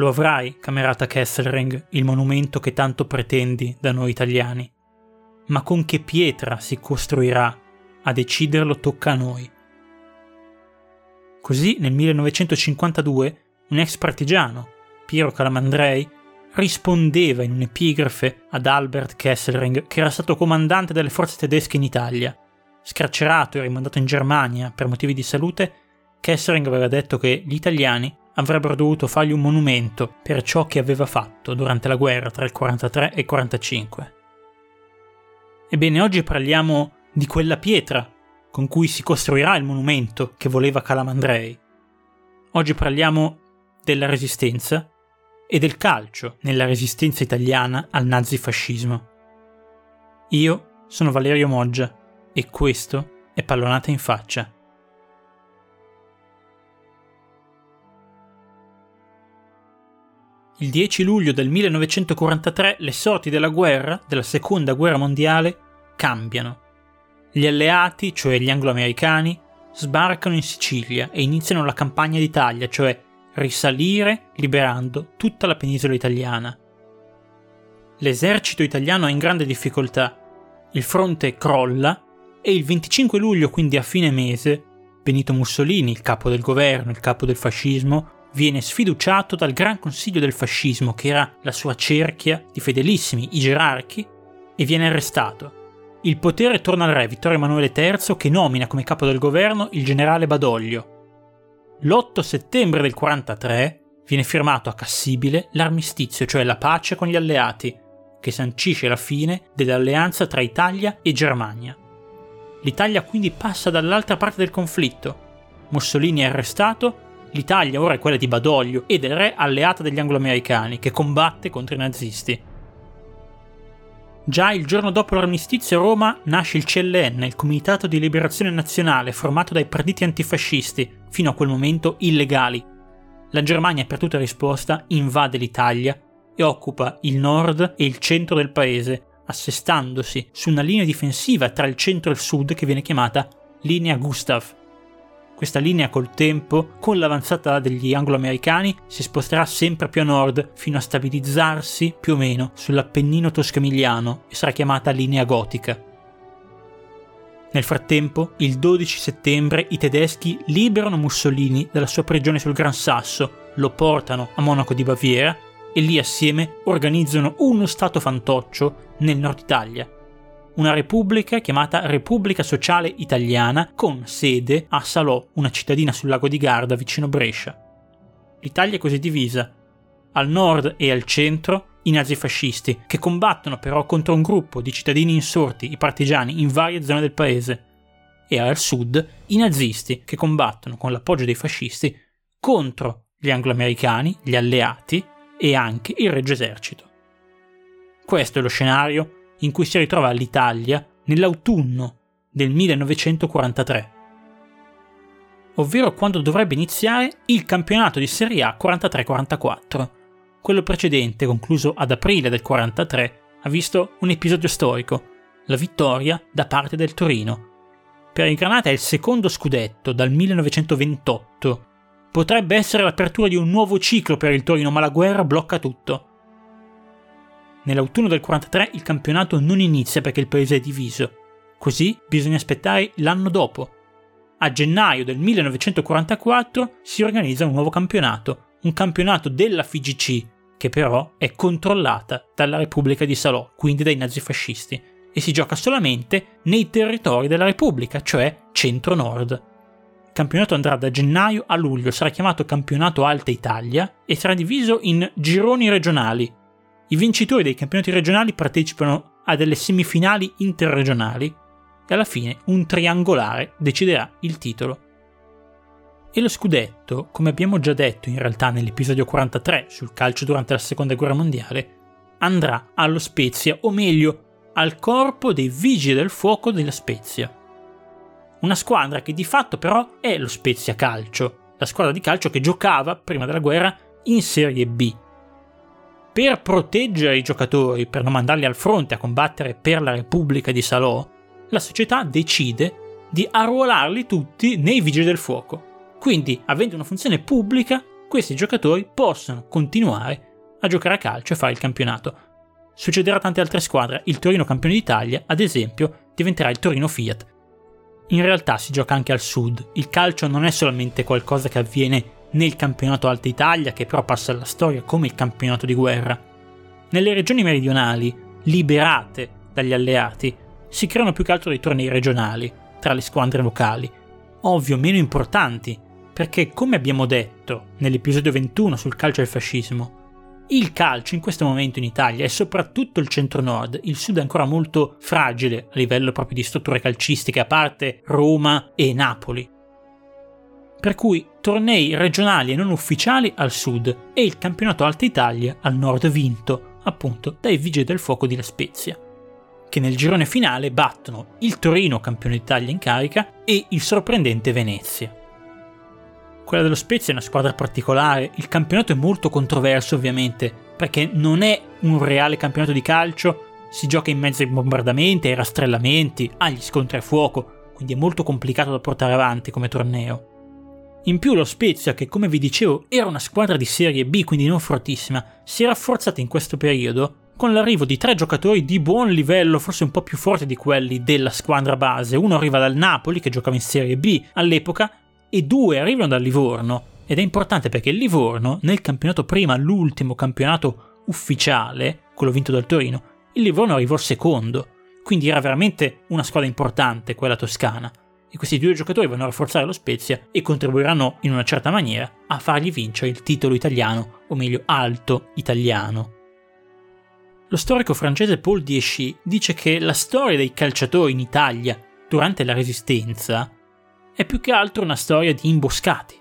Lo avrai, camerata Kesselring, il monumento che tanto pretendi da noi italiani. Ma con che pietra si costruirà? A deciderlo tocca a noi. Così nel 1952 un ex partigiano, Piero Calamandrei, rispondeva in un'epigrafe ad Albert Kesselring che era stato comandante delle forze tedesche in Italia. Scarcerato e rimandato in Germania per motivi di salute, Kesselring aveva detto che gli italiani avrebbero dovuto fargli un monumento per ciò che aveva fatto durante la guerra tra il 43 e il 45. Ebbene, oggi parliamo di quella pietra con cui si costruirà il monumento che voleva Calamandrei. Oggi parliamo della resistenza e del calcio nella resistenza italiana al nazifascismo. Io sono Valerio Moggia e questo è Pallonata in faccia. Il 10 luglio del 1943 le sorti della guerra, della seconda guerra mondiale, cambiano. Gli alleati, cioè gli anglo-americani, sbarcano in Sicilia e iniziano la campagna d'Italia, cioè risalire liberando tutta la penisola italiana. L'esercito italiano è in grande difficoltà, il fronte crolla e il 25 luglio, quindi a fine mese, Benito Mussolini, il capo del governo, il capo del fascismo, viene sfiduciato dal Gran Consiglio del Fascismo, che era la sua cerchia di fedelissimi, i gerarchi, e viene arrestato. Il potere torna al re Vittorio Emanuele III che nomina come capo del governo il generale Badoglio. L'8 settembre del 43 viene firmato a Cassibile l'armistizio, cioè la pace con gli alleati, che sancisce la fine dell'alleanza tra Italia e Germania. L'Italia quindi passa dall'altra parte del conflitto. Mussolini è arrestato L'Italia ora è quella di Badoglio e del re alleata degli anglo-americani che combatte contro i nazisti. Già il giorno dopo l'armistizio a Roma nasce il CLN, il Comitato di Liberazione Nazionale, formato dai partiti antifascisti, fino a quel momento illegali. La Germania, per tutta risposta, invade l'Italia e occupa il nord e il centro del paese, assestandosi su una linea difensiva tra il centro e il sud che viene chiamata Linea Gustav. Questa linea col tempo, con l'avanzata degli anglo-americani, si sposterà sempre più a nord fino a stabilizzarsi più o meno sull'Appennino toscamiliano e sarà chiamata linea gotica. Nel frattempo, il 12 settembre, i tedeschi liberano Mussolini dalla sua prigione sul Gran Sasso, lo portano a Monaco di Baviera e lì assieme organizzano uno stato fantoccio nel nord Italia, una repubblica chiamata Repubblica Sociale Italiana con sede a Salò, una cittadina sul lago di Garda vicino Brescia. L'Italia è così divisa. Al nord e al centro i nazifascisti, che combattono però contro un gruppo di cittadini insorti, i partigiani, in varie zone del paese. E al sud i nazisti, che combattono con l'appoggio dei fascisti contro gli angloamericani, gli alleati e anche il Regio Esercito. Questo è lo scenario in cui si ritrova l'Italia nell'autunno del 1943, ovvero quando dovrebbe iniziare il campionato di Serie A 43-44. Quello precedente, concluso ad aprile del 43, ha visto un episodio storico, la vittoria da parte del Torino. Per il Granata è il secondo scudetto dal 1928. Potrebbe essere l'apertura di un nuovo ciclo per il Torino, ma la guerra blocca tutto. Nell'autunno del 43 il campionato non inizia perché il paese è diviso, così bisogna aspettare l'anno dopo. A gennaio del 1944 si organizza un nuovo campionato, un campionato della FIGC, che però è controllata dalla Repubblica di Salò, quindi dai nazifascisti, e si gioca solamente nei territori della Repubblica, cioè centro-nord. Il campionato andrà da gennaio a luglio, sarà chiamato Campionato Alta Italia e sarà diviso in gironi regionali, i vincitori dei campionati regionali partecipano a delle semifinali interregionali e alla fine un triangolare deciderà il titolo. E lo scudetto, come abbiamo già detto in realtà nell'episodio 43 sul calcio durante la seconda guerra mondiale, andrà allo Spezia, o meglio, al corpo dei vigili del fuoco della Spezia. Una squadra che di fatto però è lo Spezia Calcio, la squadra di calcio che giocava prima della guerra in Serie B, per proteggere i giocatori, per non mandarli al fronte a combattere per la Repubblica di Salò, la società decide di arruolarli tutti nei vigili del fuoco. Quindi, avendo una funzione pubblica, questi giocatori possono continuare a giocare a calcio e fare il campionato. Succederà a tante altre squadre, il Torino campione d'Italia, ad esempio, diventerà il Torino Fiat. In realtà si gioca anche al sud, il calcio non è solamente qualcosa che avviene nel campionato Alta Italia, che però passa alla storia come il campionato di guerra. Nelle regioni meridionali, liberate dagli alleati, si creano più che altro dei tornei regionali tra le squadre locali, ovvio meno importanti, perché come abbiamo detto nell'episodio 21 sul calcio e il fascismo, il calcio in questo momento in Italia e soprattutto il centro-nord, il sud è ancora molto fragile a livello proprio di strutture calcistiche, a parte Roma e Napoli. Per cui tornei regionali e non ufficiali al sud e il campionato Alta Italia al nord vinto appunto dai Vigili del Fuoco di La Spezia che nel girone finale battono il Torino campione d'Italia in carica e il sorprendente Venezia. Quella dello Spezia è una squadra particolare, il campionato è molto controverso ovviamente, perché non è un reale campionato di calcio, si gioca in mezzo ai bombardamenti, ai rastrellamenti, agli scontri a fuoco, quindi è molto complicato da portare avanti come torneo. In più lo Spezia, che come vi dicevo era una squadra di Serie B, quindi non fortissima, si è rafforzata in questo periodo con l'arrivo di tre giocatori di buon livello, forse un po' più forti di quelli della squadra base. Uno arriva dal Napoli, che giocava in Serie B all'epoca, e due arrivano dal Livorno. Ed è importante perché il Livorno, nel campionato prima, l'ultimo campionato ufficiale, quello vinto dal Torino, il Livorno arrivò secondo. Quindi era veramente una squadra importante quella toscana. E questi due giocatori vanno a rafforzare lo Spezia e contribuiranno in una certa maniera a fargli vincere il titolo italiano, o meglio alto italiano. Lo storico francese Paul Diechy dice che la storia dei calciatori in Italia durante la Resistenza è più che altro una storia di imboscati.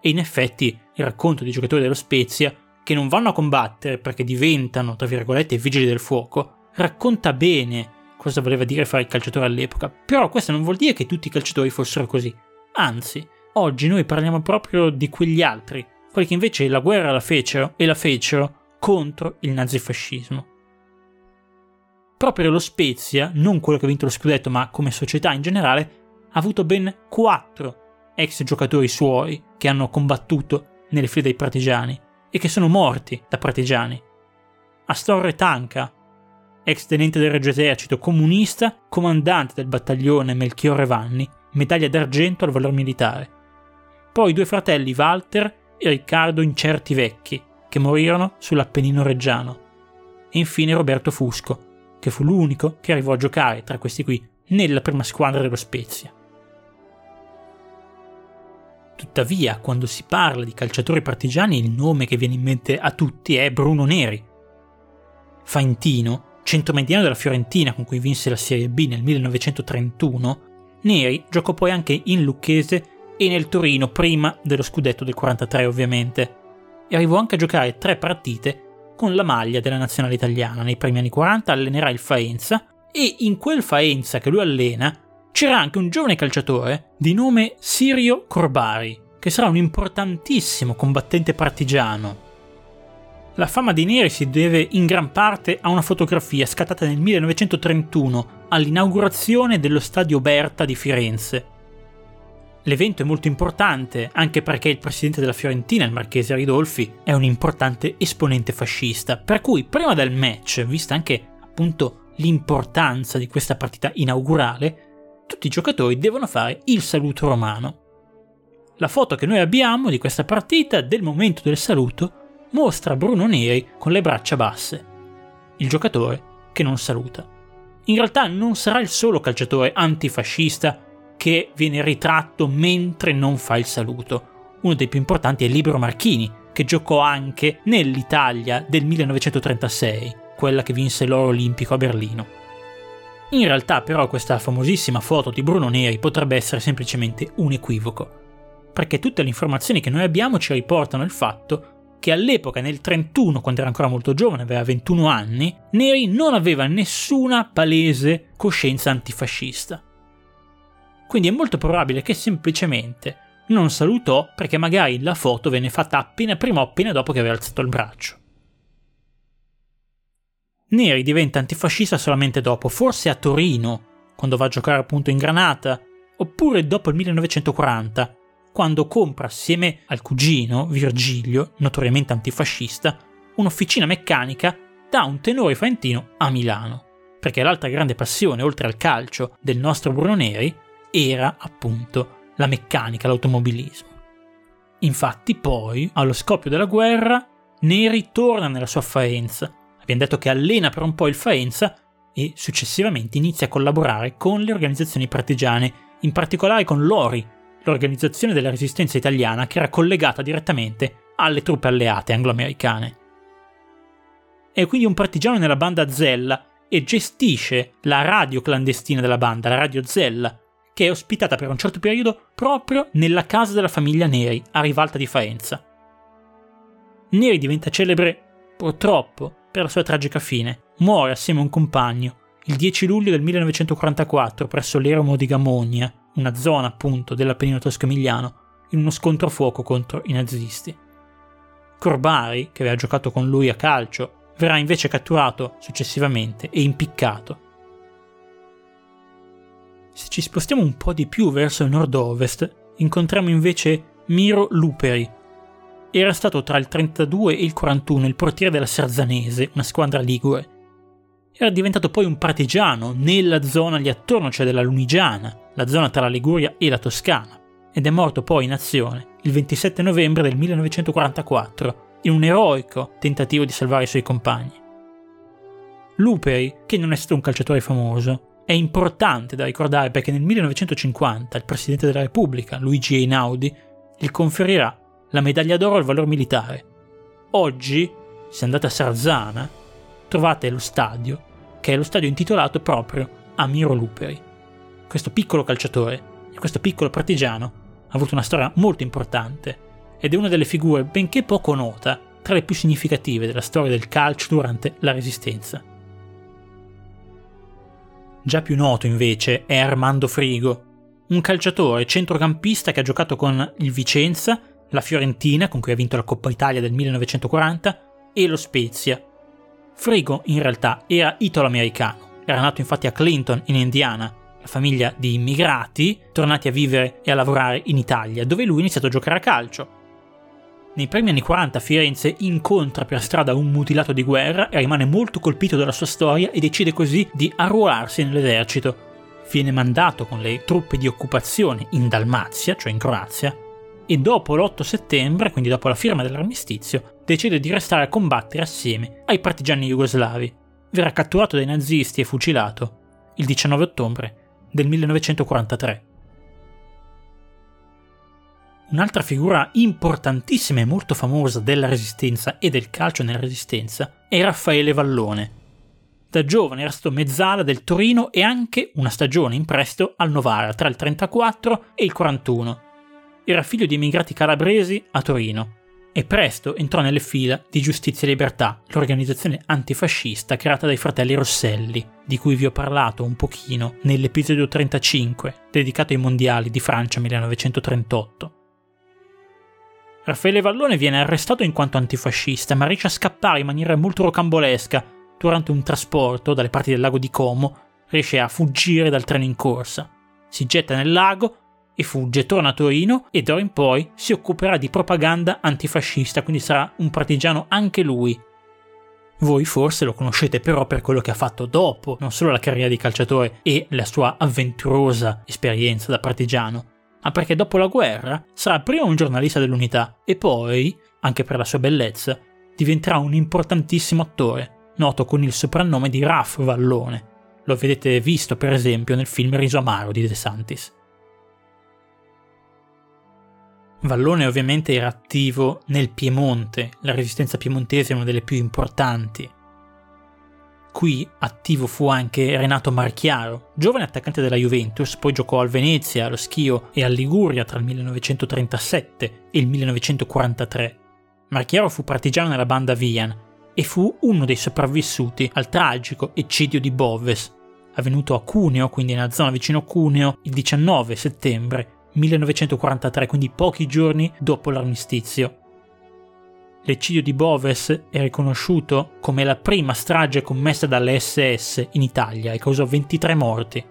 E in effetti il racconto dei giocatori dello Spezia, che non vanno a combattere perché diventano, tra virgolette, vigili del fuoco, racconta bene cosa voleva dire fare il calciatore all'epoca. Però questo non vuol dire che tutti i calciatori fossero così. Anzi, oggi noi parliamo proprio di quegli altri, quelli che invece la guerra la fecero e la fecero contro il nazifascismo proprio lo Spezia, non quello che ha vinto lo scudetto, ma come società in generale, ha avuto ben quattro ex giocatori suoi che hanno combattuto nelle file dei partigiani e che sono morti da partigiani. Astorre Tanca, ex tenente del Regio Esercito comunista, comandante del battaglione Melchiorre Vanni, medaglia d'argento al valor militare. Poi due fratelli Walter e Riccardo Incerti Vecchi, che morirono sull'Appennino reggiano. E infine Roberto Fusco, che fu l'unico che arrivò a giocare tra questi qui nella prima squadra dello Spezia. Tuttavia, quando si parla di calciatori partigiani, il nome che viene in mente a tutti è Bruno Neri. Faintino, centromediano della Fiorentina con cui vinse la Serie B nel 1931, Neri giocò poi anche in Lucchese e nel Torino prima dello scudetto del 43 ovviamente, e arrivò anche a giocare tre partite con la maglia della nazionale italiana. Nei primi anni 40 allenerà il Faenza e in quel Faenza che lui allena c'era anche un giovane calciatore di nome Sirio Corbari, che sarà un importantissimo combattente partigiano. La fama di Neri si deve in gran parte a una fotografia scattata nel 1931 all'inaugurazione dello Stadio Berta di Firenze, L'evento è molto importante anche perché il presidente della Fiorentina, il marchese Ridolfi, è un importante esponente fascista, per cui prima del match, vista anche appunto l'importanza di questa partita inaugurale, tutti i giocatori devono fare il saluto romano. La foto che noi abbiamo di questa partita, del momento del saluto, mostra Bruno Neri con le braccia basse, il giocatore che non saluta. In realtà non sarà il solo calciatore antifascista che viene ritratto mentre non fa il saluto. Uno dei più importanti è Libero Marchini, che giocò anche nell'Italia del 1936, quella che vinse l'oro olimpico a Berlino. In realtà però questa famosissima foto di Bruno Neri potrebbe essere semplicemente un equivoco, perché tutte le informazioni che noi abbiamo ci riportano il fatto che all'epoca, nel 31, quando era ancora molto giovane, aveva 21 anni, Neri non aveva nessuna palese coscienza antifascista. Quindi è molto probabile che semplicemente non salutò perché magari la foto venne fatta appena prima o appena dopo che aveva alzato il braccio. Neri diventa antifascista solamente dopo, forse a Torino, quando va a giocare appunto in Granata, oppure dopo il 1940, quando compra assieme al cugino Virgilio, notoriamente antifascista, un'officina meccanica da un tenore faentino a Milano, perché l'altra grande passione, oltre al calcio, del nostro Bruno Neri era appunto la meccanica, l'automobilismo. Infatti poi, allo scoppio della guerra, Neri torna nella sua Faenza. Abbiamo detto che allena per un po' il Faenza e successivamente inizia a collaborare con le organizzazioni partigiane, in particolare con l'ORI, l'organizzazione della resistenza italiana che era collegata direttamente alle truppe alleate anglo-americane. È quindi un partigiano nella banda Zella e gestisce la radio clandestina della banda, la radio Zella, che è ospitata per un certo periodo proprio nella casa della famiglia Neri, a Rivalta di Faenza. Neri diventa celebre, purtroppo, per la sua tragica fine. Muore assieme a un compagno il 10 luglio del 1944 presso l'Eromo di Gamonia, una zona appunto dell'Appennino tosco-emiliano, in uno scontro a fuoco contro i nazisti. Corbari, che aveva giocato con lui a calcio, verrà invece catturato successivamente e impiccato. Se ci spostiamo un po' di più verso il nord-ovest, incontriamo invece Miro Luperi. Era stato tra il 32 e il 41 il portiere della Serzanese, una squadra ligure. Era diventato poi un partigiano nella zona lì attorno, cioè della Lunigiana, la zona tra la Liguria e la Toscana, ed è morto poi in azione il 27 novembre del 1944 in un eroico tentativo di salvare i suoi compagni. Luperi, che non è stato un calciatore famoso, è importante da ricordare perché nel 1950 il Presidente della Repubblica, Luigi Einaudi, gli conferirà la medaglia d'oro al valor militare. Oggi, se andate a Sarzana, trovate lo stadio, che è lo stadio intitolato proprio a Miro Luperi. Questo piccolo calciatore e questo piccolo partigiano ha avuto una storia molto importante ed è una delle figure benché poco nota tra le più significative della storia del calcio durante la Resistenza. Già più noto invece è Armando Frigo, un calciatore centrocampista che ha giocato con il Vicenza, la Fiorentina, con cui ha vinto la Coppa Italia del 1940, e lo Spezia. Frigo in realtà era italo-americano, era nato infatti a Clinton in Indiana, la famiglia di immigrati tornati a vivere e a lavorare in Italia, dove lui ha iniziato a giocare a calcio. Nei primi anni 40 Firenze incontra per strada un mutilato di guerra e rimane molto colpito dalla sua storia e decide così di arruolarsi nell'esercito. Viene mandato con le truppe di occupazione in Dalmazia, cioè in Croazia, e dopo l'8 settembre, quindi dopo la firma dell'armistizio, decide di restare a combattere assieme ai partigiani jugoslavi. Verrà catturato dai nazisti e fucilato il 19 ottobre del 1943. Un'altra figura importantissima e molto famosa della Resistenza e del calcio nella Resistenza è Raffaele Vallone. Da giovane era stato mezzala del Torino e anche una stagione in prestito al Novara tra il 34 e il 41. Era figlio di immigrati calabresi a Torino e presto entrò nelle fila di Giustizia e Libertà, l'organizzazione antifascista creata dai fratelli Rosselli, di cui vi ho parlato un pochino nell'episodio 35, dedicato ai mondiali di Francia 1938. Raffaele Vallone viene arrestato in quanto antifascista, ma riesce a scappare in maniera molto rocambolesca. Durante un trasporto dalle parti del lago di Como, riesce a fuggire dal treno in corsa. Si getta nel lago e fugge, torna a Torino e d'ora in poi si occuperà di propaganda antifascista, quindi sarà un partigiano anche lui. Voi forse lo conoscete però per quello che ha fatto dopo, non solo la carriera di calciatore e la sua avventurosa esperienza da partigiano, ma perché dopo la guerra sarà prima un giornalista dell'unità e poi, anche per la sua bellezza, diventerà un importantissimo attore, noto con il soprannome di Raff Vallone. Lo avete visto per esempio nel film Riso Amaro di De Santis. Vallone ovviamente era attivo nel Piemonte, la resistenza piemontese è una delle più importanti Qui attivo fu anche Renato Marchiaro, giovane attaccante della Juventus, poi giocò al Venezia, allo Schio e al Liguria tra il 1937 e il 1943. Marchiaro fu partigiano nella banda Vian e fu uno dei sopravvissuti al tragico eccidio di Boves, avvenuto a Cuneo, quindi nella zona vicino Cuneo, il 19 settembre 1943, quindi pochi giorni dopo l'armistizio. L'eccidio di Boves è riconosciuto come la prima strage commessa dalle SS in Italia e causò 23 morti.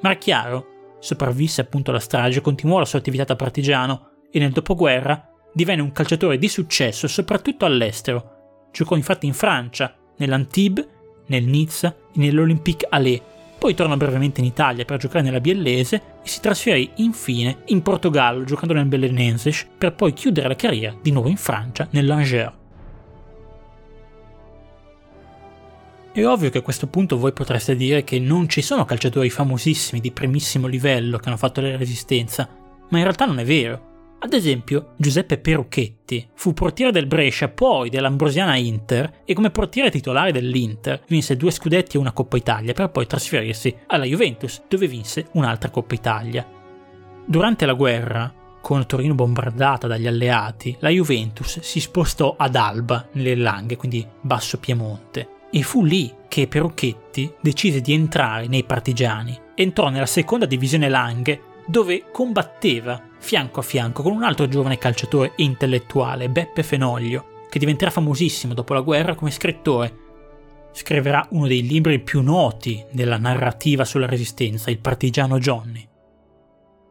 Marchiaro sopravvisse appunto alla strage, continuò la sua attività da partigiano e nel dopoguerra divenne un calciatore di successo soprattutto all'estero. Giocò infatti in Francia, nell'Antibes, nel Nizza e nell'Olympique Allais. Poi tornò brevemente in Italia per giocare nella Biellese e si trasferì infine in Portogallo giocando nel Belenenses per poi chiudere la carriera di nuovo in Francia, nell'Angers. È ovvio che a questo punto voi potreste dire che non ci sono calciatori famosissimi di primissimo livello che hanno fatto la resistenza, ma in realtà non è vero. Ad esempio, Giuseppe Perucchetti fu portiere del Brescia, poi dell'Ambrosiana Inter e come portiere titolare dell'Inter vinse due scudetti e una Coppa Italia per poi trasferirsi alla Juventus, dove vinse un'altra Coppa Italia. Durante la guerra, con Torino bombardata dagli alleati, la Juventus si spostò ad Alba, nelle Langhe, quindi Basso Piemonte e fu lì che Perucchetti decise di entrare nei partigiani. Entrò nella seconda divisione Langhe dove combatteva fianco a fianco con un altro giovane calciatore e intellettuale, Beppe Fenoglio, che diventerà famosissimo dopo la guerra come scrittore. Scriverà uno dei libri più noti della narrativa sulla resistenza, Il partigiano Johnny.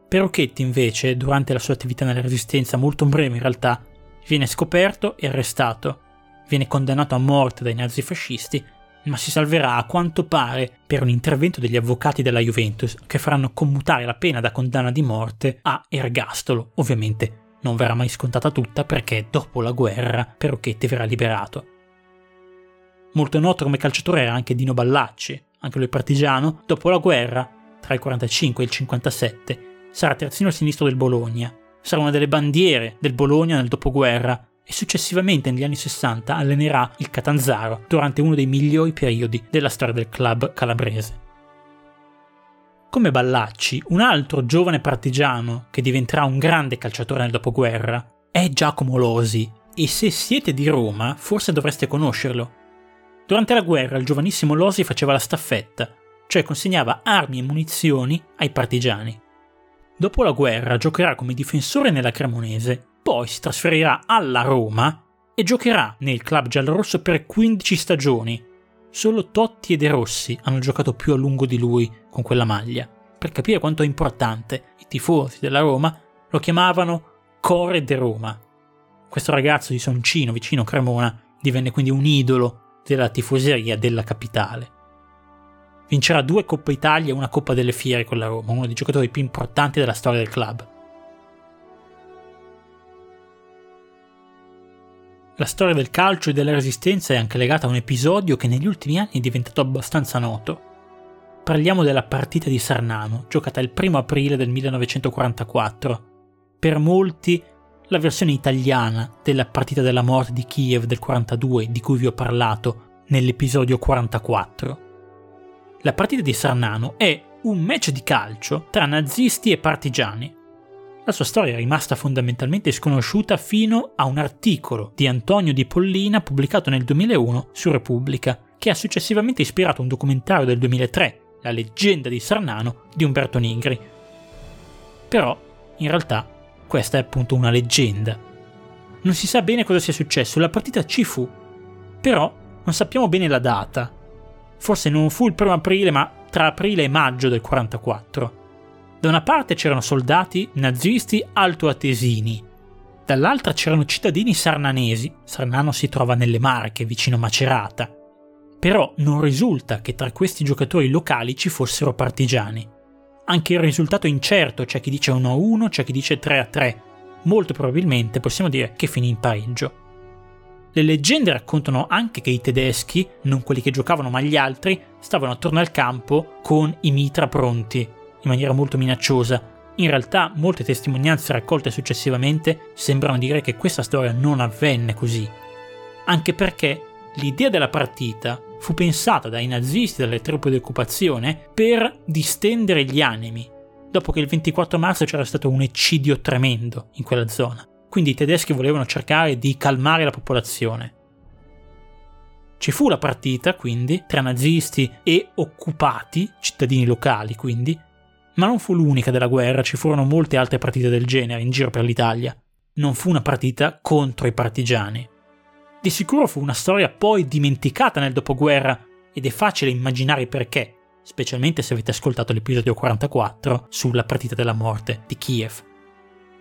Perucchetti invece, durante la sua attività nella resistenza, molto breve in realtà, viene scoperto e arrestato viene condannato a morte dai nazifascisti, ma si salverà a quanto pare per un intervento degli avvocati della Juventus che faranno commutare la pena da condanna di morte a ergastolo. Ovviamente non verrà mai scontata tutta perché dopo la guerra Perucchetti verrà liberato. Molto noto come calciatore era anche Dino Ballacci, anche lui partigiano, dopo la guerra, tra il 45 e il 57, sarà terzino sinistro del Bologna, sarà una delle bandiere del Bologna nel dopoguerra e successivamente negli anni 60 allenerà il Catanzaro durante uno dei migliori periodi della storia del club calabrese. Come Ballacci, un altro giovane partigiano che diventerà un grande calciatore nel dopoguerra è Giacomo Losi e se siete di Roma forse dovreste conoscerlo. Durante la guerra il giovanissimo Losi faceva la staffetta, cioè consegnava armi e munizioni ai partigiani. Dopo la guerra giocherà come difensore nella Cremonese poi si trasferirà alla Roma e giocherà nel club giallorosso per 15 stagioni. Solo Totti e De Rossi hanno giocato più a lungo di lui con quella maglia. Per capire quanto è importante, i tifosi della Roma lo chiamavano Core de Roma. Questo ragazzo di Soncino, vicino Cremona, divenne quindi un idolo della tifoseria della capitale. Vincerà due Coppa Italia e una Coppa delle Fiere con la Roma, uno dei giocatori più importanti della storia del club. La storia del calcio e della resistenza è anche legata a un episodio che negli ultimi anni è diventato abbastanza noto. Parliamo della partita di Sarnano, giocata il 1 aprile del 1944. Per molti la versione italiana della partita della morte di Kiev del 42 di cui vi ho parlato nell'episodio 44. La partita di Sarnano è un match di calcio tra nazisti e partigiani, la sua storia è rimasta fondamentalmente sconosciuta fino a un articolo di Antonio Di Pollina pubblicato nel 2001 su Repubblica, che ha successivamente ispirato un documentario del 2003, La leggenda di Sarnano, di Umberto Nigri. Però, in realtà, questa è appunto una leggenda. Non si sa bene cosa sia successo, la partita ci fu, però non sappiamo bene la data. Forse non fu il primo aprile, ma tra aprile e maggio del 44. Da una parte c'erano soldati nazisti altoatesini, dall'altra c'erano cittadini sarnanesi. Sarnano si trova nelle Marche, vicino Macerata. Però non risulta che tra questi giocatori locali ci fossero partigiani. Anche il risultato è incerto, c'è chi dice 1-1, c'è chi dice 3-3. Molto probabilmente possiamo dire che finì in pareggio. Le leggende raccontano anche che i tedeschi, non quelli che giocavano ma gli altri, stavano attorno al campo con i mitra pronti, in maniera molto minacciosa. In realtà molte testimonianze raccolte successivamente sembrano dire che questa storia non avvenne così. Anche perché l'idea della partita fu pensata dai nazisti dalle truppe di occupazione per distendere gli animi, dopo che il 24 marzo c'era stato un eccidio tremendo in quella zona. Quindi i tedeschi volevano cercare di calmare la popolazione. Ci fu la partita, quindi, tra nazisti e occupati, cittadini locali, quindi, ma non fu l'unica della guerra, ci furono molte altre partite del genere in giro per l'Italia. Non fu una partita contro i partigiani. Di sicuro fu una storia poi dimenticata nel dopoguerra ed è facile immaginare perché. specialmente se avete ascoltato l'episodio 44 sulla partita della morte di Kiev.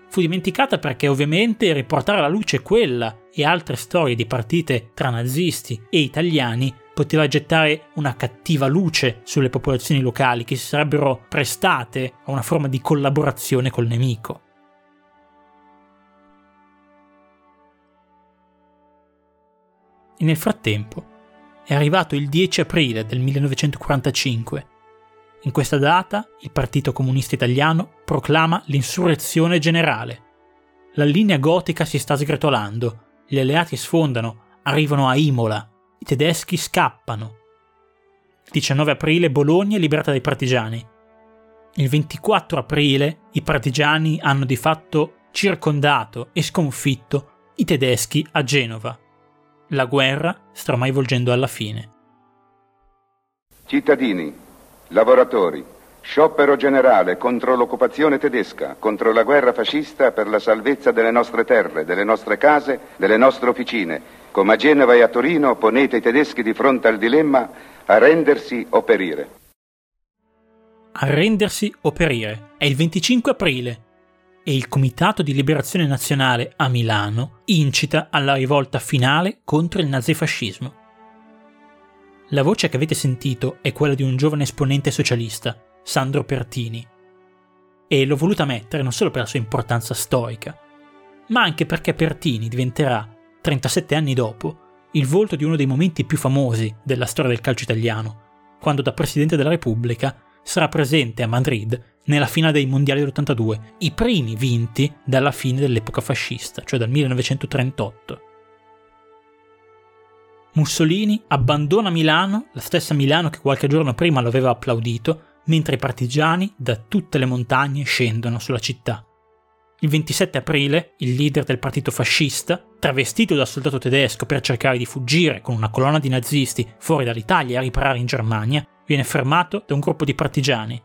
Fu dimenticata perché ovviamente riportare alla luce quella e altre storie di partite tra nazisti e italiani poteva gettare una cattiva luce sulle popolazioni locali che si sarebbero prestate a una forma di collaborazione col nemico. E nel frattempo è arrivato il 10 aprile del 1945. In questa data il Partito Comunista Italiano proclama l'insurrezione generale. La linea gotica si sta sgretolando, gli alleati sfondano, arrivano a Imola, i tedeschi scappano. Il 19 aprile Bologna è liberata dai partigiani. Il 24 aprile i partigiani hanno di fatto circondato e sconfitto i tedeschi a Genova. La guerra sta ormai volgendo alla fine. Cittadini, lavoratori, sciopero generale contro l'occupazione tedesca, contro la guerra fascista per la salvezza delle nostre terre, delle nostre case, delle nostre officine come a Genova e a Torino, ponete i tedeschi di fronte al dilemma arrendersi o perire. Arrendersi o perire. È il 25 aprile e il Comitato di Liberazione Nazionale a Milano incita alla rivolta finale contro il nazifascismo. La voce che avete sentito è quella di un giovane esponente socialista, Sandro Pertini. E l'ho voluta mettere non solo per la sua importanza storica, ma anche perché Pertini diventerà 37 anni dopo, il volto di uno dei momenti più famosi della storia del calcio italiano, quando da Presidente della Repubblica sarà presente a Madrid nella finale dei mondiali dell'82, i primi vinti dalla fine dell'epoca fascista, cioè dal 1938. Mussolini abbandona Milano, la stessa Milano che qualche giorno prima lo aveva applaudito, mentre i partigiani da tutte le montagne scendono sulla città. Il 27 aprile, il leader del partito fascista, travestito da soldato tedesco per cercare di fuggire con una colonna di nazisti fuori dall'Italia a riparare in Germania, viene fermato da un gruppo di partigiani.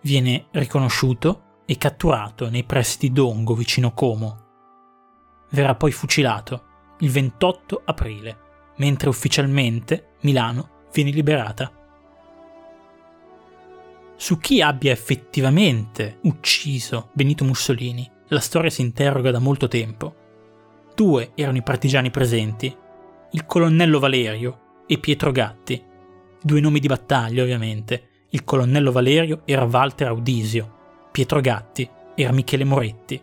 Viene riconosciuto e catturato nei pressi di Dongo, vicino Como. Verrà poi fucilato il 28 aprile, mentre ufficialmente Milano viene liberata su chi abbia effettivamente ucciso Benito Mussolini, la storia si interroga da molto tempo. Due erano i partigiani presenti, il colonnello Valerio e Pietro Gatti. Due nomi di battaglia, ovviamente. Il colonnello Valerio era Walter Audisio, Pietro Gatti era Michele Moretti.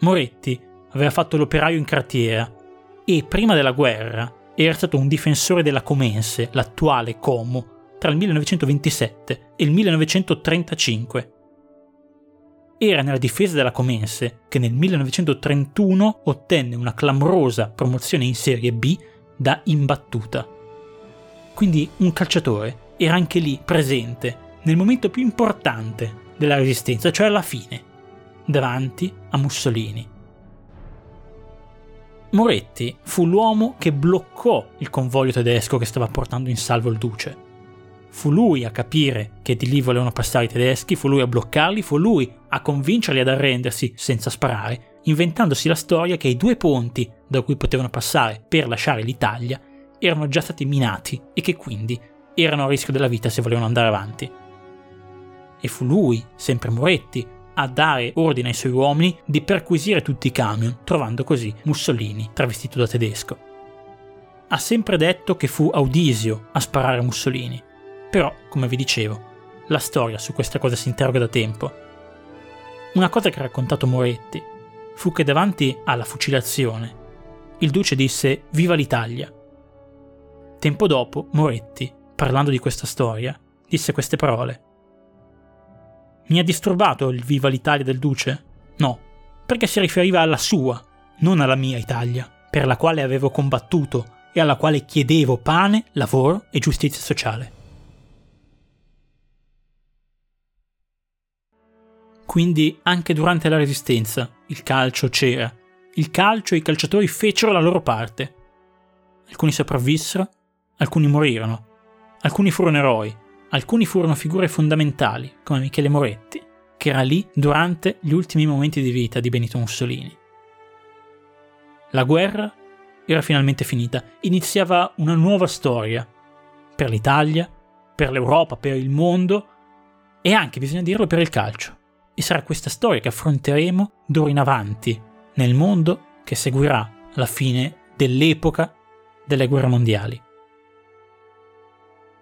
Moretti aveva fatto l'operaio in cartiera e prima della guerra era stato un difensore della Comense, l'attuale Como, tra il 1927 e il 1935. Era nella difesa della Comense che nel 1931 ottenne una clamorosa promozione in Serie B da imbattuta. Quindi un calciatore era anche lì presente nel momento più importante della resistenza, cioè alla fine, davanti a Mussolini. Moretti fu l'uomo che bloccò il convoglio tedesco che stava portando in salvo il duce. Fu lui a capire che di lì volevano passare i tedeschi, fu lui a bloccarli, fu lui a convincerli ad arrendersi senza sparare, inventandosi la storia che i due ponti da cui potevano passare per lasciare l'Italia erano già stati minati e che quindi erano a rischio della vita se volevano andare avanti. E fu lui, sempre Moretti, a dare ordine ai suoi uomini di perquisire tutti i camion, trovando così Mussolini travestito da tedesco. Ha sempre detto che fu Audisio a sparare a Mussolini, però, come vi dicevo, la storia su questa cosa si interroga da tempo. Una cosa che ha raccontato Moretti fu che davanti alla fucilazione il duce disse Viva l'Italia. Tempo dopo, Moretti, parlando di questa storia, disse queste parole. Mi ha disturbato il Viva l'Italia del duce? No, perché si riferiva alla sua, non alla mia Italia, per la quale avevo combattuto e alla quale chiedevo pane, lavoro e giustizia sociale. Quindi anche durante la resistenza il calcio c'era. Il calcio e i calciatori fecero la loro parte. Alcuni sopravvissero, alcuni morirono, alcuni furono eroi, alcuni furono figure fondamentali, come Michele Moretti, che era lì durante gli ultimi momenti di vita di Benito Mussolini. La guerra era finalmente finita, iniziava una nuova storia per l'Italia, per l'Europa, per il mondo e anche, bisogna dirlo, per il calcio. E sarà questa storia che affronteremo d'ora in avanti nel mondo che seguirà la fine dell'epoca delle guerre mondiali.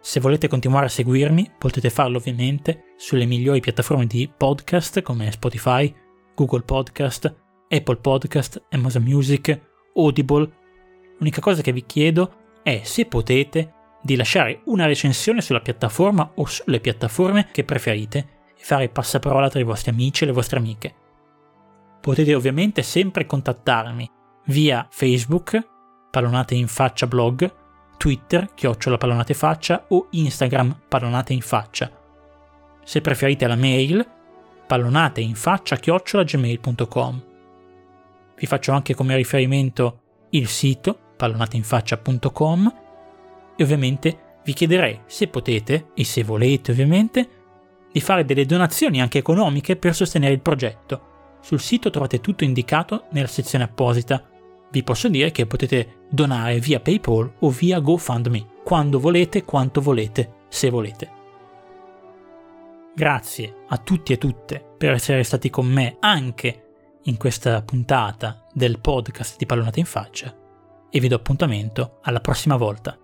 Se volete continuare a seguirmi potete farlo ovviamente sulle migliori piattaforme di podcast come Spotify, Google Podcast, Apple Podcast, Amazon Music, Audible. L'unica cosa che vi chiedo è se potete di lasciare una recensione sulla piattaforma o sulle piattaforme che preferite e fare passaparola tra i vostri amici e le vostre amiche. Potete ovviamente sempre contattarmi via Facebook, Pallonate in Faccia blog, Twitter, chiocciola Pallonate Faccia o Instagram Pallonate in Faccia. Se preferite la mail, pallonateinfaccia chiocciola gmail.com. Vi faccio anche come riferimento il sito pallonateinfaccia.com e ovviamente vi chiederei se potete e se volete ovviamente di fare delle donazioni anche economiche per sostenere il progetto. Sul sito trovate tutto indicato nella sezione apposita. Vi posso dire che potete donare via PayPal o via GoFundMe, quando volete, quanto volete, se volete. Grazie a tutti e tutte per essere stati con me anche in questa puntata del podcast di Pallonata in Faccia e vi do appuntamento alla prossima volta.